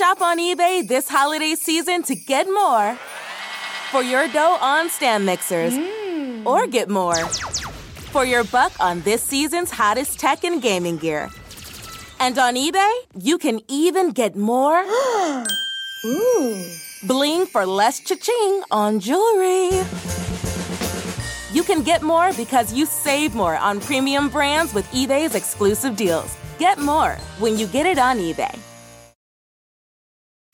Shop on eBay this holiday season to get more for your dough on stand mixers hmm. or get more for your buck on this season's hottest tech and gaming gear. And on eBay, you can even get more bling for less cha-ching on jewelry. You can get more because you save more on premium brands with eBay's exclusive deals. Get more when you get it on eBay.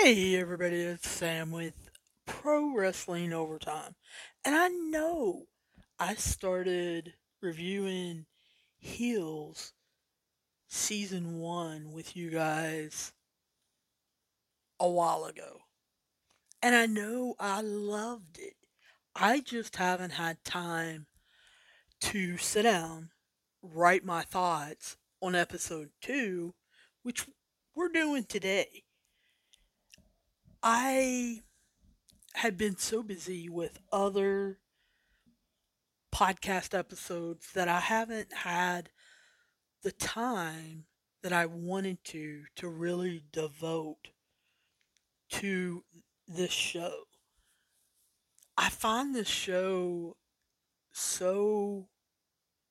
Hey everybody, it's Sam with Pro Wrestling Overtime. And I know I started reviewing Heels season one with you guys a while ago. And I know I loved it. I just haven't had time to sit down, write my thoughts on episode two, which we're doing today. I had been so busy with other podcast episodes that I haven't had the time that I wanted to to really devote to this show. I find this show so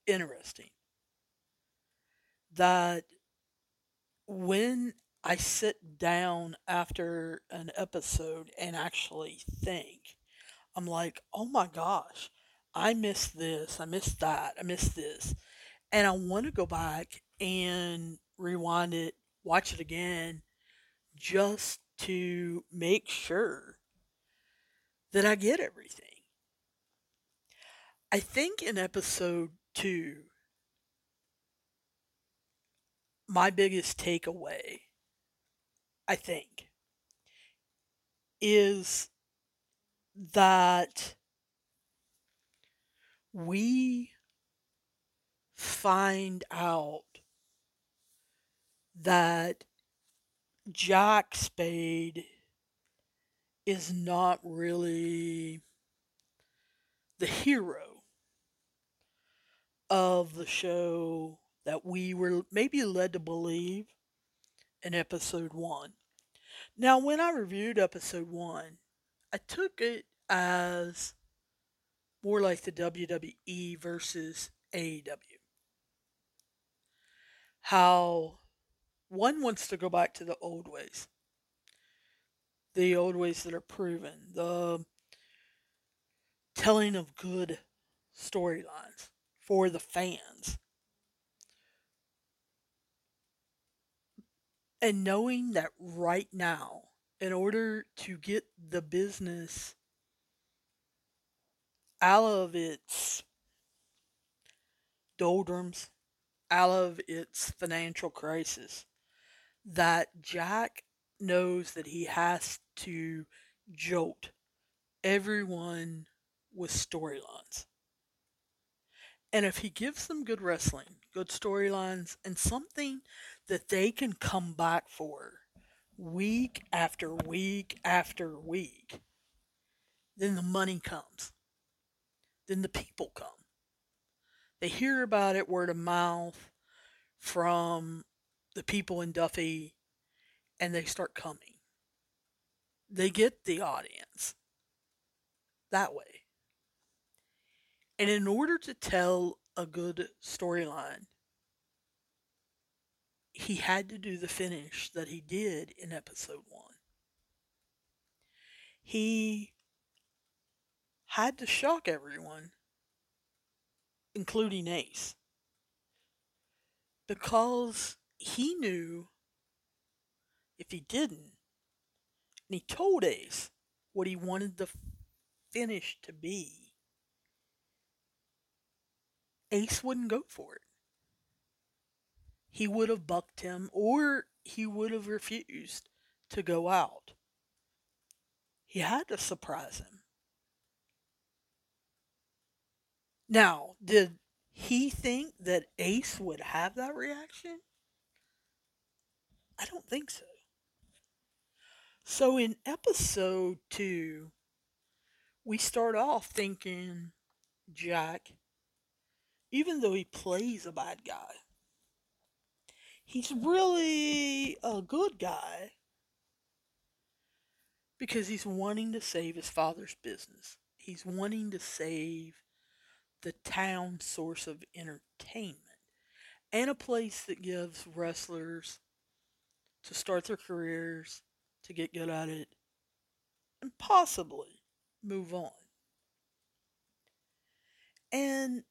interesting that when I sit down after an episode and actually think, I'm like, oh my gosh, I missed this, I missed that, I missed this. And I want to go back and rewind it, watch it again, just to make sure that I get everything. I think in episode two, my biggest takeaway, I think, is that we find out that Jack Spade is not really the hero of the show that we were maybe led to believe in episode one. Now, when I reviewed episode one, I took it as more like the WWE versus AEW. How one wants to go back to the old ways, the old ways that are proven, the telling of good storylines for the fans. And knowing that right now, in order to get the business out of its doldrums, out of its financial crisis, that Jack knows that he has to jolt everyone with storylines. And if he gives them good wrestling, good storylines, and something that they can come back for week after week after week, then the money comes. Then the people come. They hear about it word of mouth from the people in Duffy and they start coming. They get the audience that way. And in order to tell a good storyline, he had to do the finish that he did in episode one. He had to shock everyone, including Ace, because he knew if he didn't, and he told Ace what he wanted the finish to be, Ace wouldn't go for it. He would have bucked him or he would have refused to go out. He had to surprise him. Now, did he think that Ace would have that reaction? I don't think so. So in episode two, we start off thinking Jack, even though he plays a bad guy, he's really a good guy because he's wanting to save his father's business. He's wanting to save the town source of entertainment and a place that gives wrestlers to start their careers, to get good at it, and possibly move on. And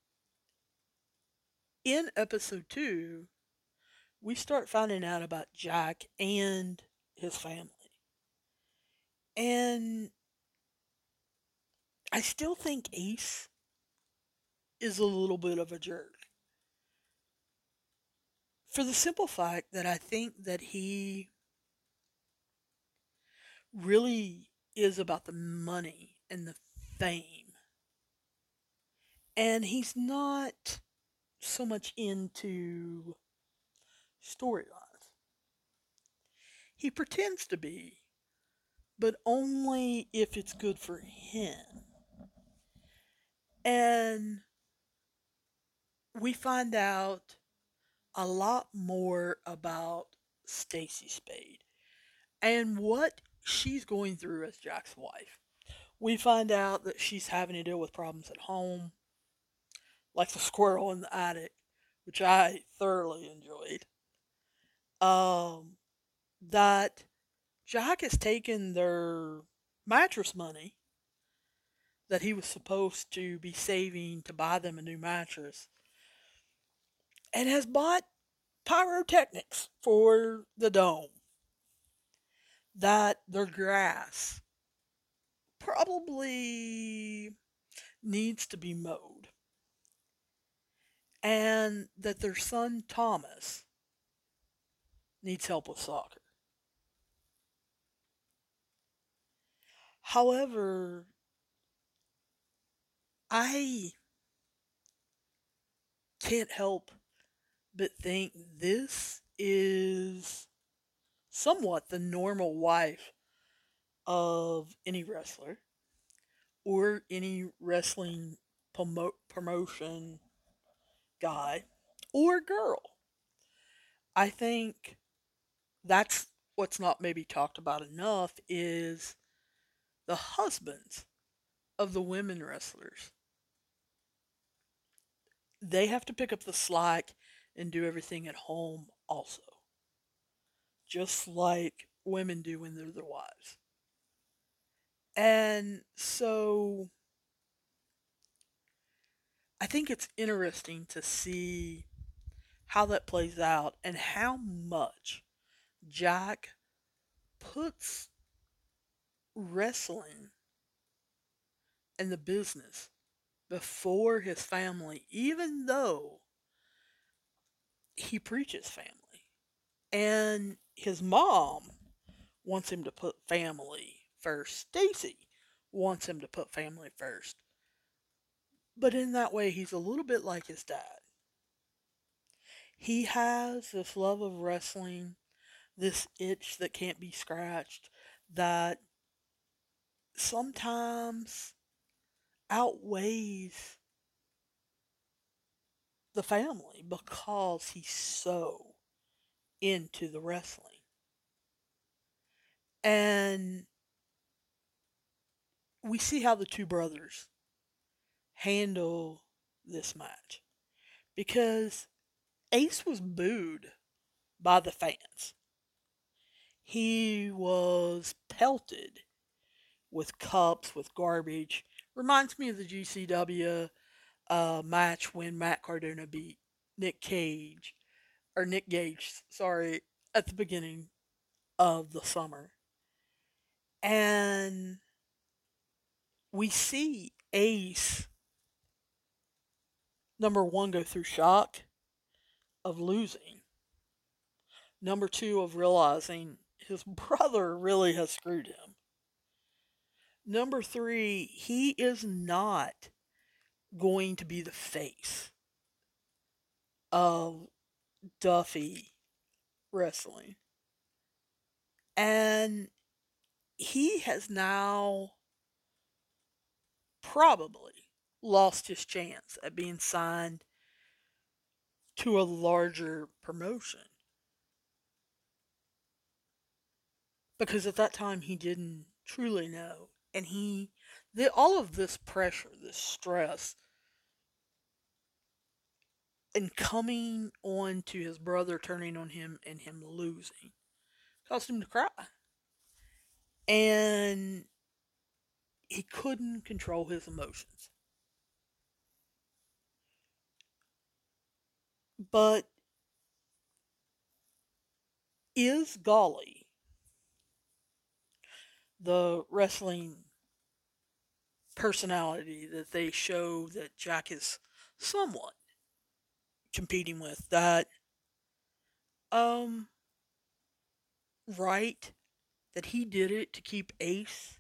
in episode two, we start finding out about Jack and his family. And I still think Ace is a little bit of a jerk. For the simple fact that I think that he really is about the money and the fame. And he's not so much into storylines. He pretends to be, but only if it's good for him. And we find out a lot more about Staci Spade and what she's going through as Jack's wife. We find out that she's having to deal with problems at home, like the squirrel in the attic, which I thoroughly enjoyed. Um, that Jack has taken their mattress money that he was supposed to be saving to buy them a new mattress and has bought pyrotechnics for the dome. That their grass probably needs to be mowed. And that their son Thomas needs help with soccer. However, I can't help but think this is somewhat the normal wife of any wrestler or any wrestling promo- promotion guy or girl. I think that's what's not maybe talked about enough is the husbands of the women wrestlers. They have to pick up the slack and do everything at home also. Just like women do when they're their wives. And so I think it's interesting to see how that plays out and how much Jack puts wrestling and the business before his family, even though he preaches family. And his mom wants him to put family first. Staci wants him to put family first. But in that way, he's a little bit like his dad. He has this love of wrestling, this itch that can't be scratched, that sometimes outweighs the family because he's so into the wrestling. And we see how the two brothers handle this match because Ace was booed by the fans. He was pelted with cups, with garbage. Reminds me of the GCW uh, match when Matt Cardona beat Nick Cage, or Nick Gage, sorry, at the beginning of the summer. And we see Ace, number one, go through shock of losing Number two, of realizing his brother really has screwed him. Number three, he is not going to be the face of Duffy wrestling. And he has now probably lost his chance at being signed to a larger promotion. Because at that time he didn't truly know. And he, the, all of this pressure, this stress, and coming on to his brother turning on him and him losing caused him to cry. And he couldn't control his emotions. But is Golly the wrestling personality that they show that Jack is somewhat competing with that um right that he did it to keep Ace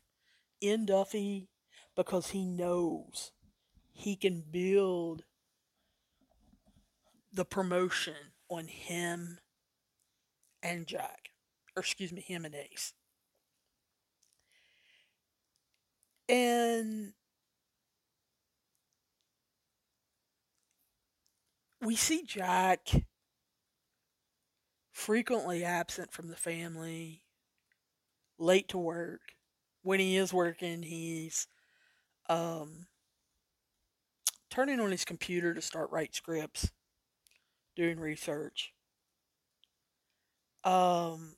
in Duffy because he knows he can build the promotion on him and Jack. Or excuse me, him and Ace. And we see Jack frequently absent from the family, late to work. When he is working, he's um, turning on his computer to start write scripts, doing research. Um,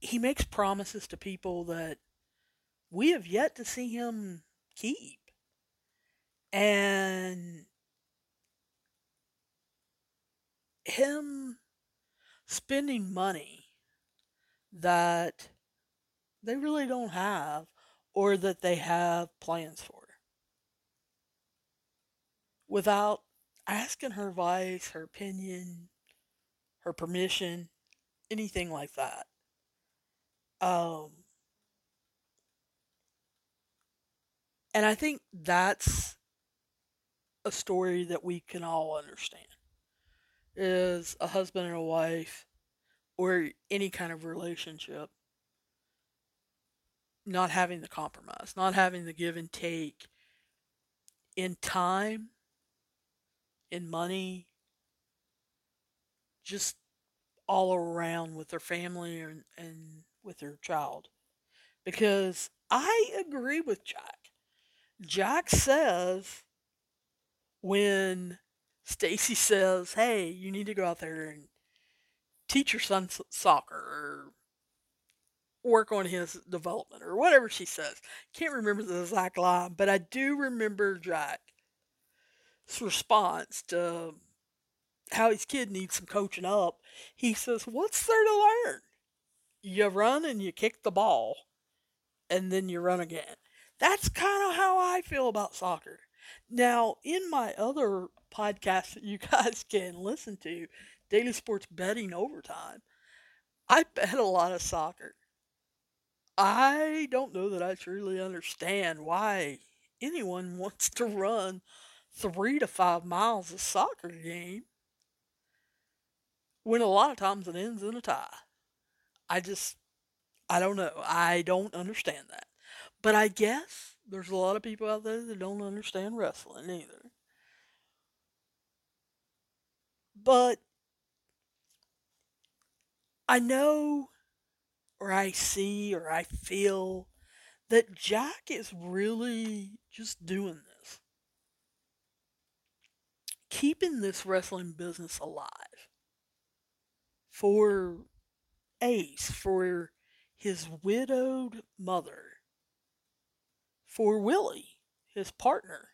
he makes promises to people that we have yet to see him keep. And him spending money that they really don't have or that they have plans for without asking her advice, her opinion, her permission, anything like that. Um, and I think that's a story that we can all understand is a husband and a wife or any kind of relationship not having the compromise, not having the give and take in time, in money, just all around with their family and, and with their child. Because I agree with Jack. Jack says when Staci says, "Hey, you need to go out there and teach your son soccer or work on his development or whatever she says." Can't remember the exact line, but I do remember Jack's response to how his kid needs some coaching up. He says, "What's there to learn? You run and you kick the ball, and then you run again." That's kind of how I feel about soccer. Now, in my other podcast that you guys can listen to, Daily Sports Betting Overtime, I bet a lot of soccer. I don't know that I truly understand why anyone wants to run three to five miles a soccer game when a lot of times it ends in a tie. I just, I don't know. I don't understand that. But I guess there's a lot of people out there that don't understand wrestling either. But I know, or I see, or I feel that Jack is really just doing this. Keeping this wrestling business alive for Ace, for his widowed mother, for Willie, his partner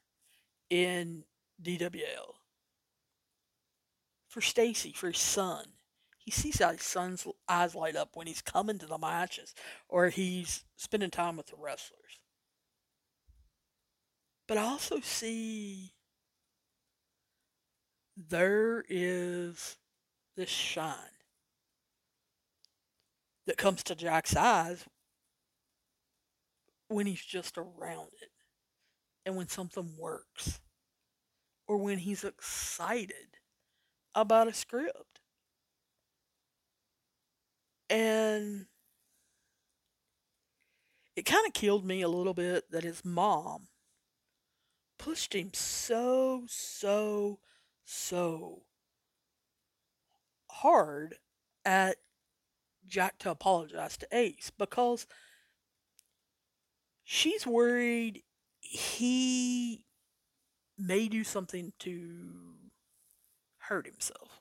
in DWL, for Staci, for his son. He sees how his son's eyes light up when he's coming to the matches or he's spending time with the wrestlers. But I also see there is this shine that comes to Jack's eyes when he's just around it and when something works or when he's excited about a script. And it kind of killed me a little bit that his mom pushed him so, so, so hard at Jack to apologize to Ace because she's worried he may do something to hurt himself.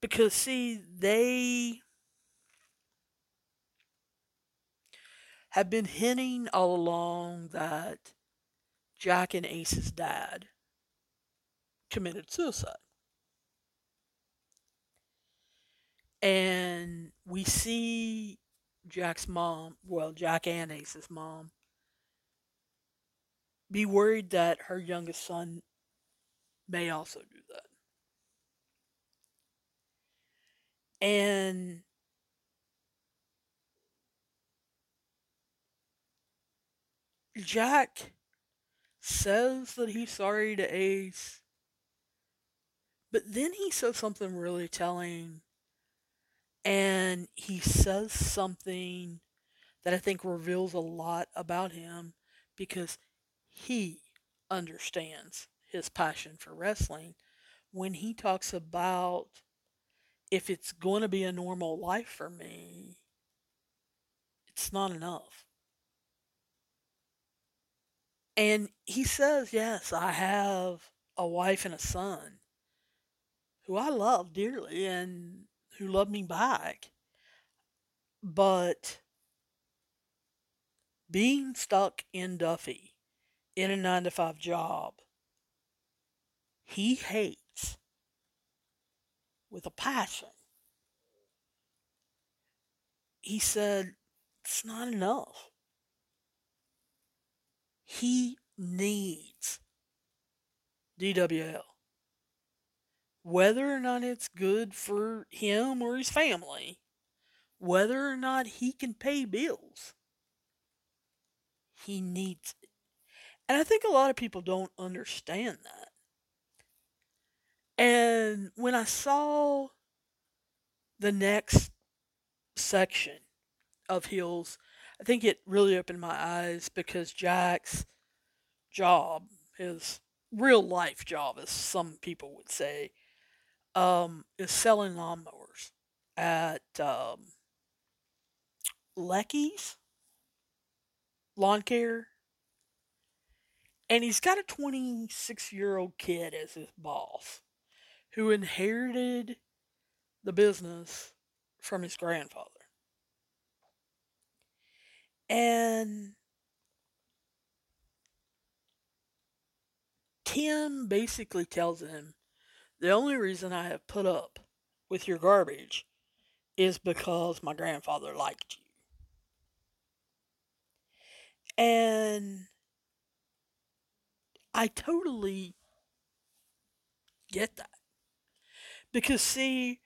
Because, see, they have been hinting all along that Jack and Ace's dad committed suicide. And we see Jack's mom, well, Jack and Ace's mom, be worried that her youngest son may also do that. And Jack says that he's sorry to Ace, but then he says something really telling, and he says something that I think reveals a lot about him because he understands his passion for wrestling when he talks about if it's going to be a normal life for me, it's not enough. And he says, Yes, I have a wife and a son who I love dearly and who love me back. But being stuck in Duffy in a nine to five job, he hates with a passion. He said, It's not enough. He needs DWL. Whether or not it's good for him or his family, whether or not he can pay bills, he needs it. And I think a lot of people don't understand that. And when I saw the next section of Heels I think it really opened my eyes because Jack's job, his real life job, as some people would say, um, is selling lawnmowers at um, Lecky's Lawn Care. And he's got a 26 year old kid as his boss who inherited the business from his grandfather. And Tim basically tells him, the only reason I have put up with your garbage is because my grandfather liked you. And I totally get that. Because, see,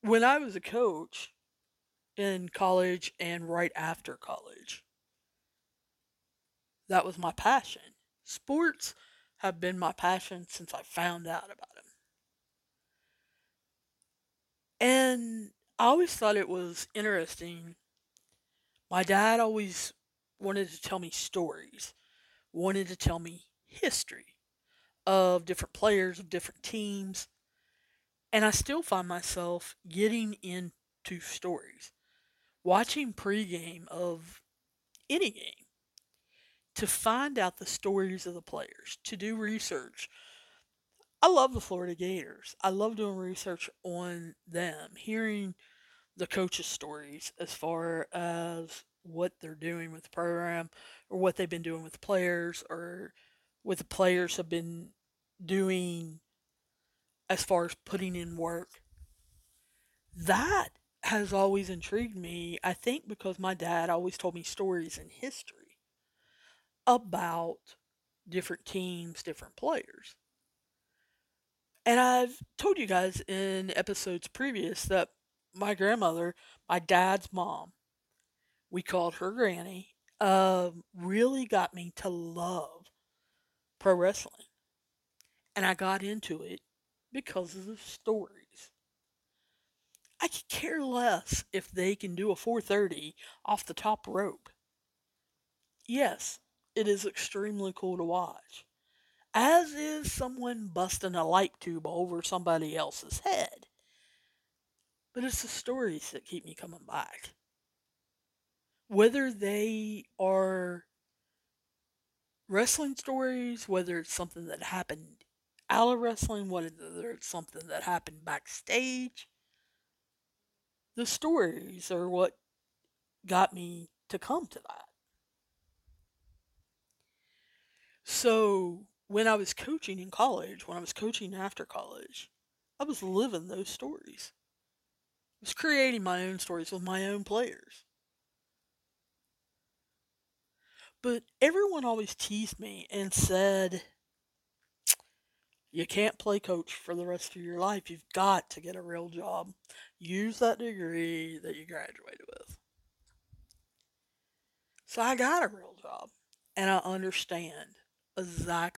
when I was a coach, in college and right after college. That was my passion. Sports have been my passion since I found out about them. And I always thought it was interesting. My dad always wanted to tell me stories, wanted to tell me history of different players, of different teams. And I still find myself getting into stories watching pregame of any game to find out the stories of the players, to do research. I love the Florida Gators. I love doing research on them, hearing the coaches' stories as far as what they're doing with the program or what they've been doing with players or what the players have been doing as far as putting in work. That has always intrigued me, I think because my dad always told me stories in history about different teams, different players. And I've told you guys in episodes previous that my grandmother, my dad's mom, we called her Granny, uh, really got me to love pro wrestling. And I got into it because of the stories. I could care less if they can do a 430 off the top rope. Yes, it is extremely cool to watch, as is someone busting a light tube over somebody else's head. But it's the stories that keep me coming back. Whether they are wrestling stories, whether it's something that happened out of wrestling, whether it's something that happened backstage, the stories are what got me to come to that. So when I was coaching in college, when I was coaching after college, I was living those stories. I was creating my own stories with my own players. But everyone always teased me and said, you can't play coach for the rest of your life. You've got to get a real job. Use that degree that you graduated with. So I got a real job and I understand exactly.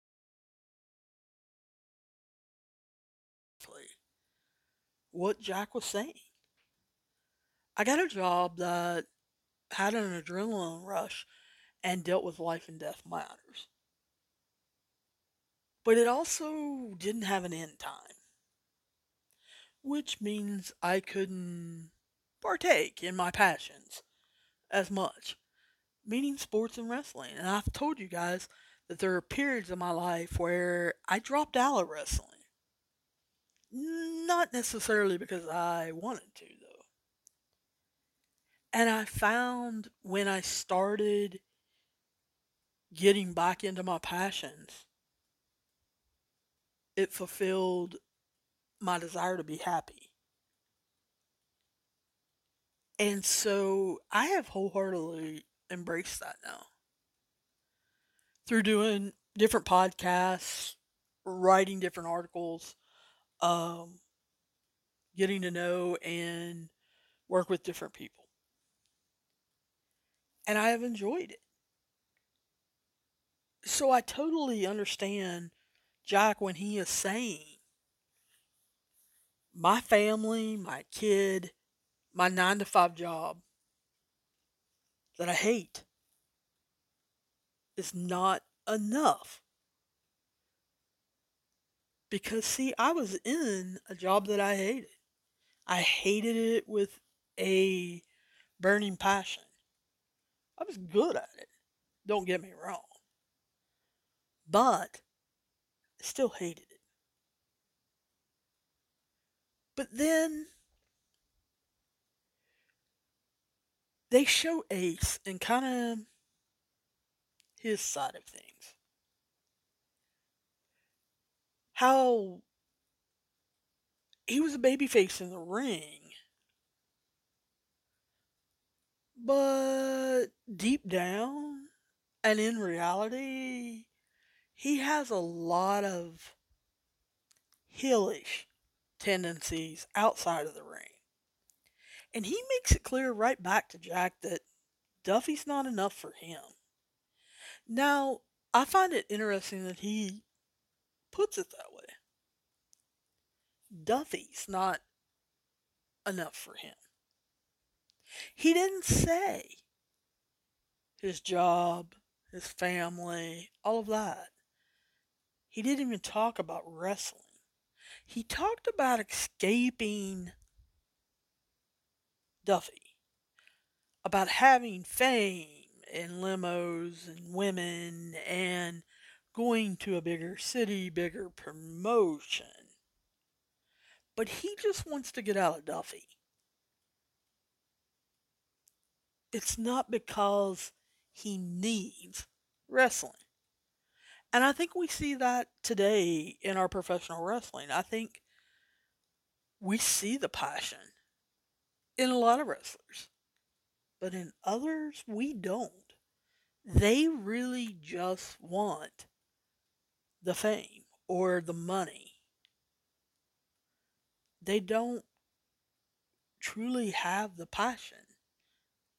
What Jack was saying. I got a job that had an adrenaline rush and dealt with life and death matters. But it also didn't have an end time, which means I couldn't partake in my passions as much, meaning sports and wrestling. And I've told you guys that there are periods in my life where I dropped out of wrestling. Not necessarily because I wanted to, though. And I found when I started getting back into my passions, it fulfilled my desire to be happy. And so I have wholeheartedly embraced that now. Through doing different podcasts, writing different articles, um, getting to know and work with different people. And I have enjoyed it. So I totally understand Jack when he is saying, my family, my kid, my nine to five job that I hate is not enough because, see, I was in a job that I hated. I hated it with a burning passion. I was good at it. Don't get me wrong. But I still hated it. But then they show Ace and kind of his side of things. How he was a babyface in the ring. But deep down and in reality, he has a lot of heelish tendencies outside of the ring. And he makes it clear right back to Jack that Duffy's not enough for him. Now, I find it interesting that he puts it that. Duffy's not enough for him. He didn't say his job, his family, all of that. He didn't even talk about wrestling. He talked about escaping Duffy, about having fame and limos and women and going to a bigger city, bigger promotion. But he just wants to get out of Duffy. It's not because he needs wrestling. And I think we see that today in our professional wrestling. I think we see the passion in a lot of wrestlers, but in others, we don't. They really just want the fame or the money. They don't truly have the passion.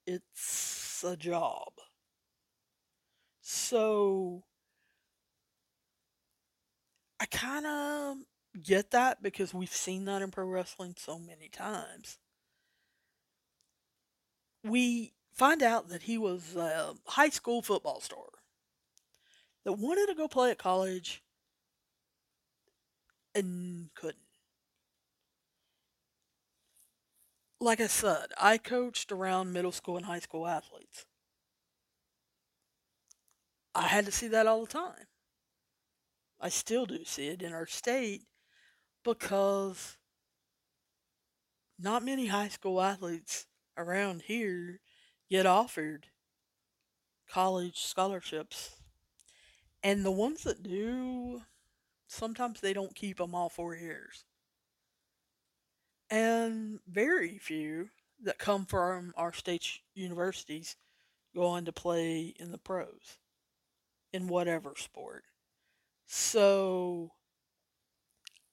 It's a job. So I kind of get that because we've seen that in pro wrestling so many times. We find out that he was a high school football star that wanted to go play at college and couldn't. Like I said, I coached around middle school and high school athletes. I had to see that all the time. I still do see it in our state because not many high school athletes around here get offered college scholarships. And the ones that do, sometimes they don't keep them all four years. And very few that come from our state universities go on to play in the pros in whatever sport. So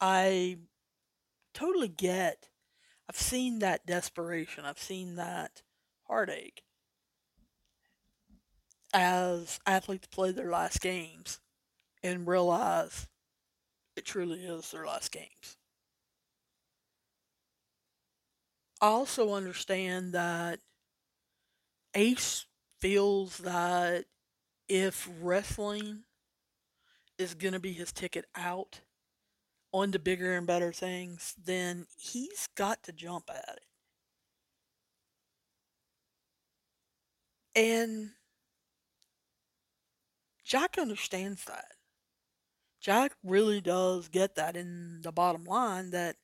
I totally get, I've seen that desperation, I've seen that heartache as athletes play their last games and realize it truly is their last games. I also understand that Ace feels that if wrestling is going to be his ticket out onto bigger and better things, then he's got to jump at it. And Jack understands that. Jack really does get that in the bottom line that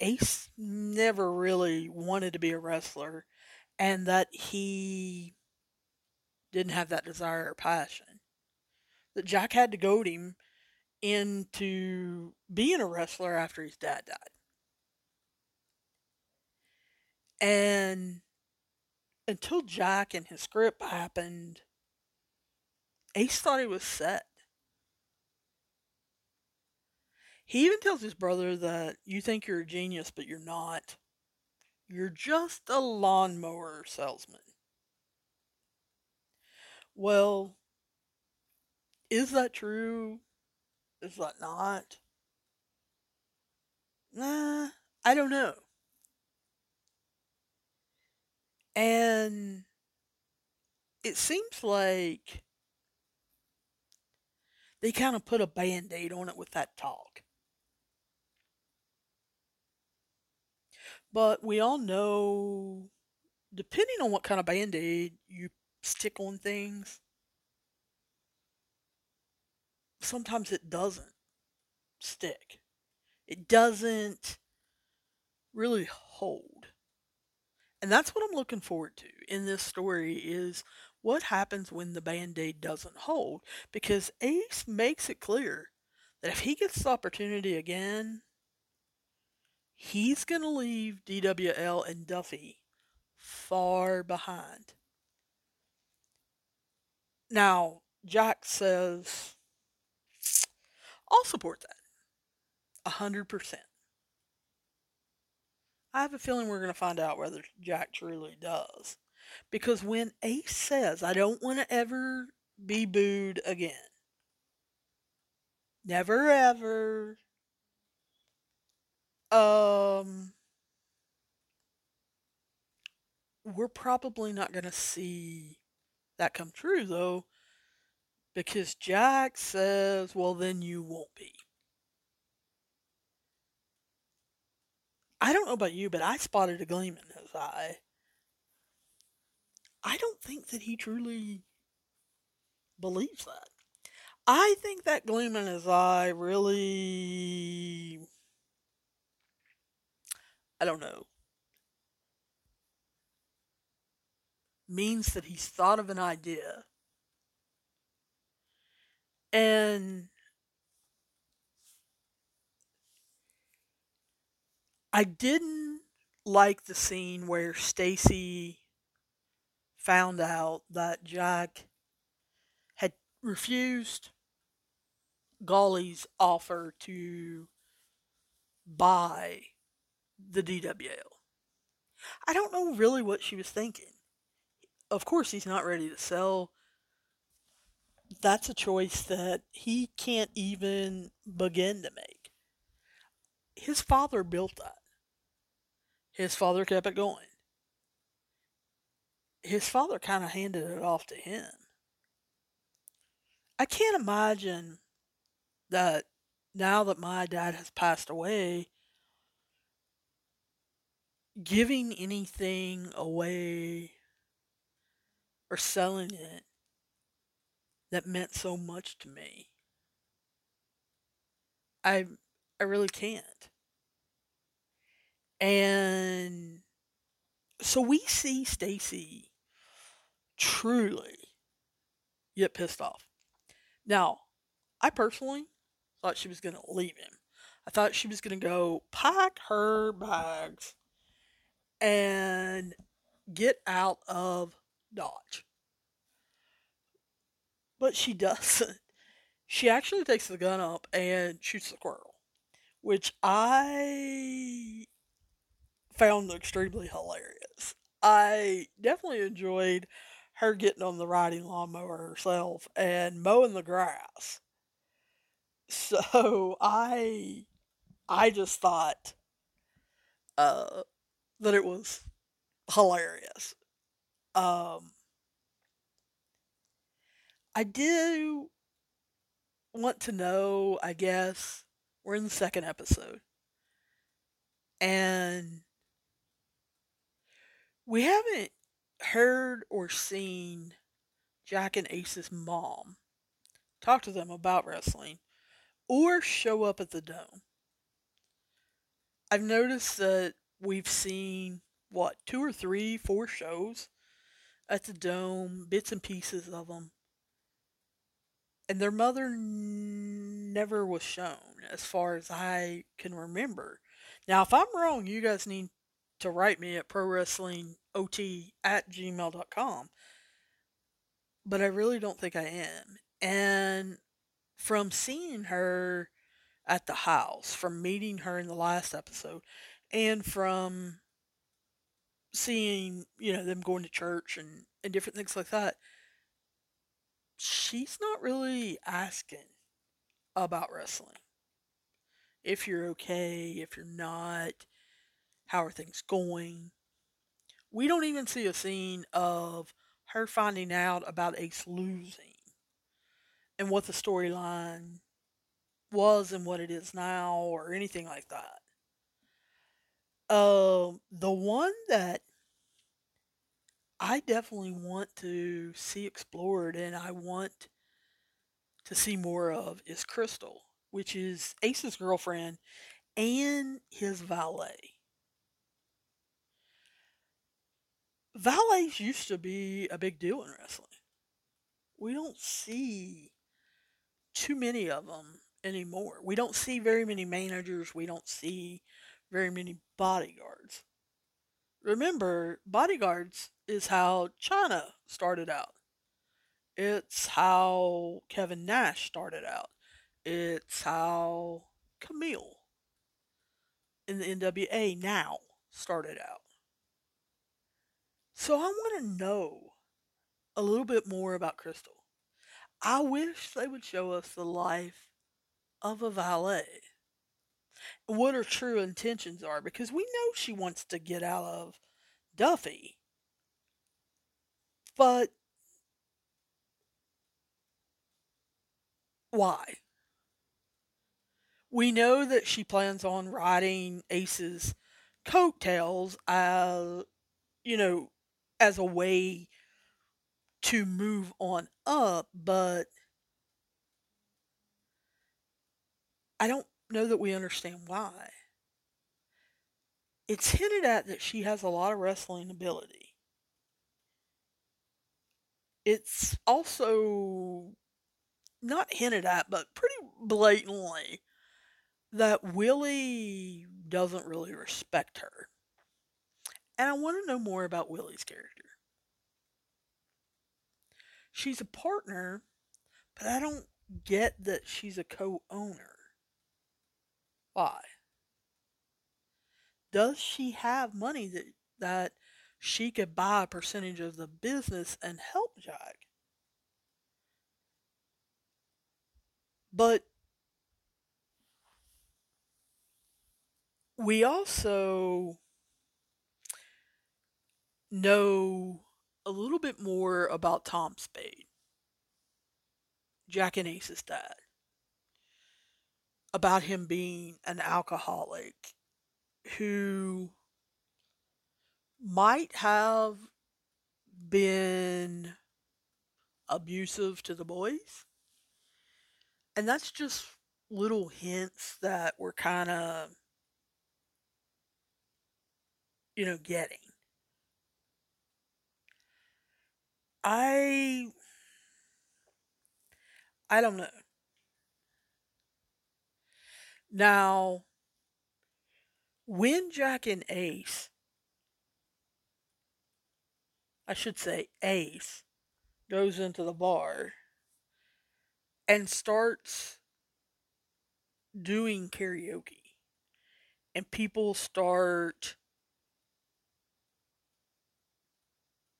Ace never really wanted to be a wrestler and that he didn't have that desire or passion. That Jack had to goad him into being a wrestler after his dad died. And until Jack and his script happened, Ace thought he was set. He even tells his brother that you think you're a genius, but you're not. You're just a lawnmower salesman. Well, is that true? Is that not? Nah, I don't know. And it seems like they kind of put a band aid on it with that talk. But we all know, depending on what kind of band aid you stick on things, sometimes it doesn't stick. It doesn't really hold. And that's what I'm looking forward to in this story is what happens when the band-aid doesn't hold because Ace makes it clear that if he gets the opportunity again, he's going to leave DWL and Duffy far behind. Now, Jack says, I'll support that. A hundred percent. I have a feeling we're going to find out whether Jack truly does. Because when Ace says, I don't want to ever be booed again, never ever, um, we're probably not going to see that come true, though, because Jack says, well, then you won't be. I don't know about you, but I spotted a gleam in his eye. I don't think that he truly believes that. I think that gleam in his eye really. I don't know. Means that he's thought of an idea. And I didn't like the scene where Staci found out that Jack had refused Gully's offer to buy the DWL. I don't know really what she was thinking. Of course, he's not ready to sell. That's a choice that he can't even begin to make. His father built that. His father kept it going. His father kind of handed it off to him. I can't imagine that now that my dad has passed away, giving anything away or selling it that meant so much to me. I I really can't. And so we see Staci truly get pissed off. Now, I personally thought she was going to leave him. I thought she was going to go pack her bags and get out of Dodge. But she doesn't. She actually takes the gun up and shoots the squirrel, which I found extremely hilarious. I definitely enjoyed her getting on the riding lawnmower herself and mowing the grass. So I I just thought uh that it was hilarious. Um I do want to know, I guess, we're in the second episode. And we haven't heard or seen Jack and Ace's mom talk to them about wrestling or show up at the dome. I've noticed that we've seen what two or three, four shows at the dome, bits and pieces of them, and their mother n- never was shown, as far as I can remember. Now, if I'm wrong, you guys need to write me at pro wrestling ot at gmail.com. But I really don't think I am. And from seeing her at the house, from meeting her in the last episode, and from seeing, you know, them going to church and, and different things like that, she's not really asking about wrestling. If you're okay, if you're not, how are things going? We don't even see a scene of her finding out about Ace losing and what the storyline was and what it is now or anything like that. Um, the one that I definitely want to see explored and I want to see more of is Crystal, which is Ace's girlfriend and his valet. Valets used to be a big deal in wrestling. We don't see too many of them anymore. We don't see very many managers. We don't see very many bodyguards. Remember, bodyguards is how Chyna started out. It's how Kevin Nash started out. It's how Kamille in the NWA now started out. So I want to know a little bit more about Crystal. I wish they would show us the life of a valet. What her true intentions are, because we know she wants to get out of Duffy. But why? We know that she plans on riding Ace's coattails, uh, you know, as a way to move on up, but I don't know that we understand why. It's hinted at that she has a lot of wrestling ability. It's also not hinted at, but pretty blatantly that Willie doesn't really respect her. And I want to know more about Willie's character. She's a partner, but I don't get that she's a co owner. Why? Does she have money that, that she could buy a percentage of the business and help Jack? But we also know a little bit more about Tom Spade, Jack and Ace's dad, about him being an alcoholic who might have been abusive to the boys. And that's just little hints that we're kind of you know, getting. I I don't know. Now, when Jack and Ace, I should say Ace, goes into the bar and starts doing karaoke, and people start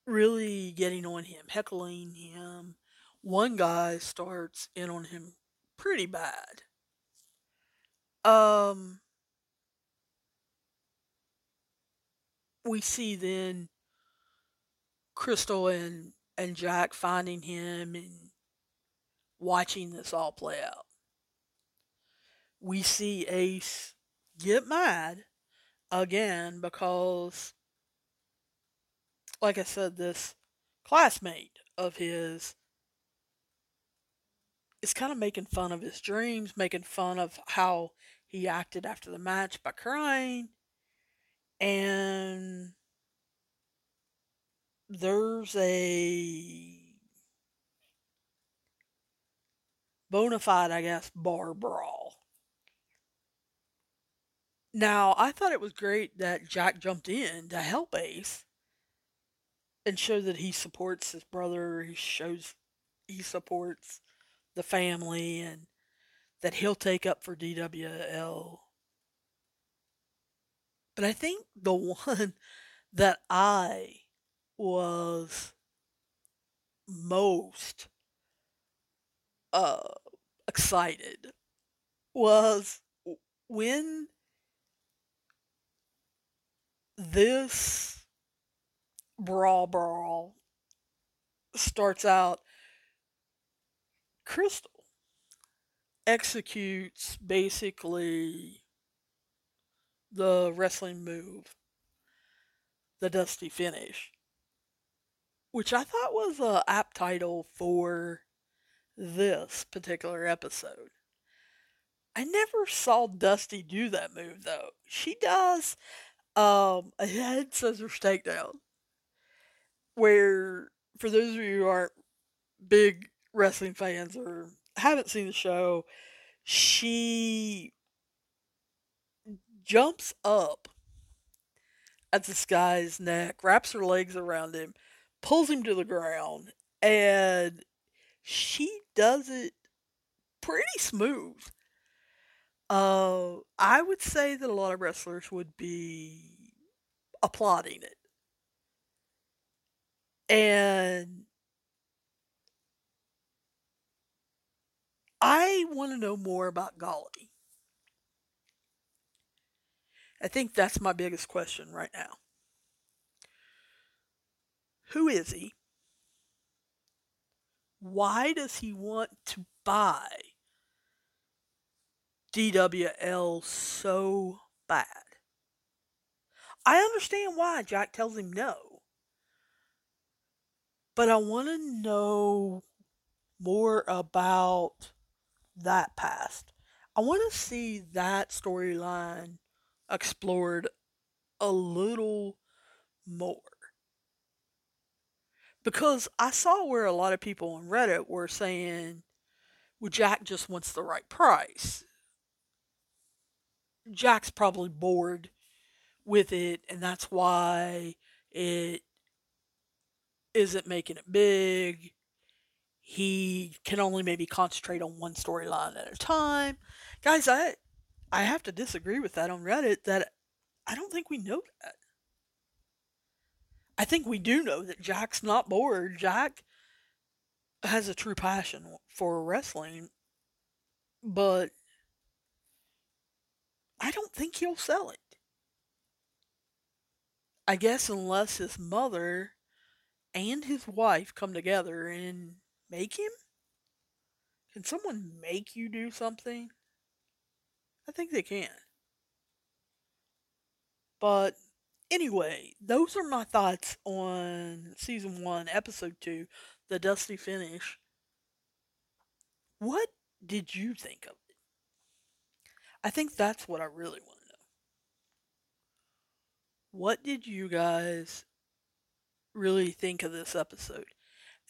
really getting on him, heckling him. One guy starts in on him pretty bad. Um, we see then Crystal and and Jack finding him and watching this all play out. We see Ace get mad again because like I said, this classmate of his is kind of making fun of his dreams, making fun of how he acted after the match by crying. And there's a bona fide, I guess, bar brawl. Now, I thought it was great that Jack jumped in to help Ace and show that he supports his brother. He shows he supports the family and that he'll take up for DWL. But I think the one that I was most uh, excited was when this brawl brawl starts out Crystal executes basically the wrestling move, the Dusty Finish, which I thought was a app title for this particular episode. I never saw Dusty do that move though. She does um, a head scissors takedown where for those of you who aren't big wrestling fans or haven't seen the show, she jumps up at this guy's neck, wraps her legs around him, pulls him to the ground, and she does it pretty smooth. Uh, I would say that a lot of wrestlers would be applauding it. And I want to know more about Gully. I think that's my biggest question right now. Who is he? why does he want to buy DWL so bad? I understand why Jack tells him no. But I want to know more about that past. I want to see that storyline explored a little more. Because I saw where a lot of people on Reddit were saying, well, Jack just wants the right price. Jack's probably bored with it, and that's why it isn't making it big. He can only maybe concentrate on one storyline at a time. Guys, I I have to disagree with that on Reddit that I don't think we know that. I think we do know that Jack's not bored. Jack has a true passion for wrestling, but I don't think he'll sell it. I guess unless his mother and his wife come together and make him? Can someone make you do something? I think they can. But anyway, those are my thoughts on season one, episode two, the Dusty Finish. What did you think of it? I think that's what I really want to know. What did you guys really think of this episode?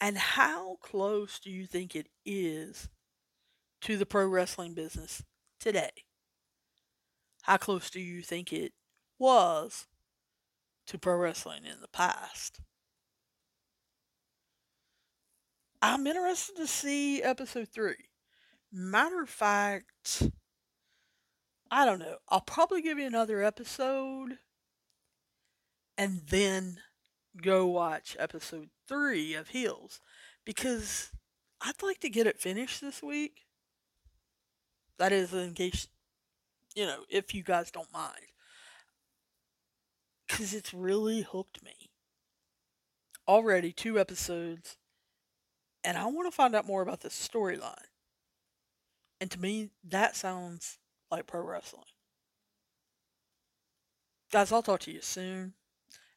And how close do you think it is to the pro wrestling business today? How close do you think it was to pro wrestling in the past? I'm interested to see episode three. Matter of fact, I don't know. I'll probably give you another episode and then go watch episode three of Heels because I'd like to get it finished this week. That is, in case, you know, if you guys don't mind. Because it's really hooked me. Already two episodes, and I want to find out more about the storyline. And to me, that sounds like pro wrestling. Guys, I'll talk to you soon.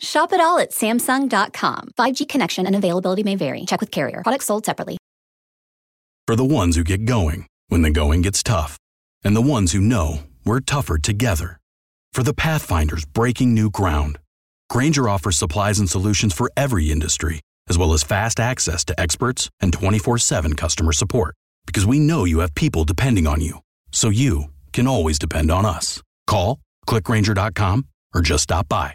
Shop it all at Samsung.com. 5G connection and availability may vary. Check with carrier. Products sold separately. For the ones who get going when the going gets tough, and the ones who know we're tougher together. For the Pathfinders breaking new ground, Grainger offers supplies and solutions for every industry, as well as fast access to experts and 24 7 customer support. Because we know you have people depending on you, so you can always depend on us. Call, clickgrainger.com, or just stop by.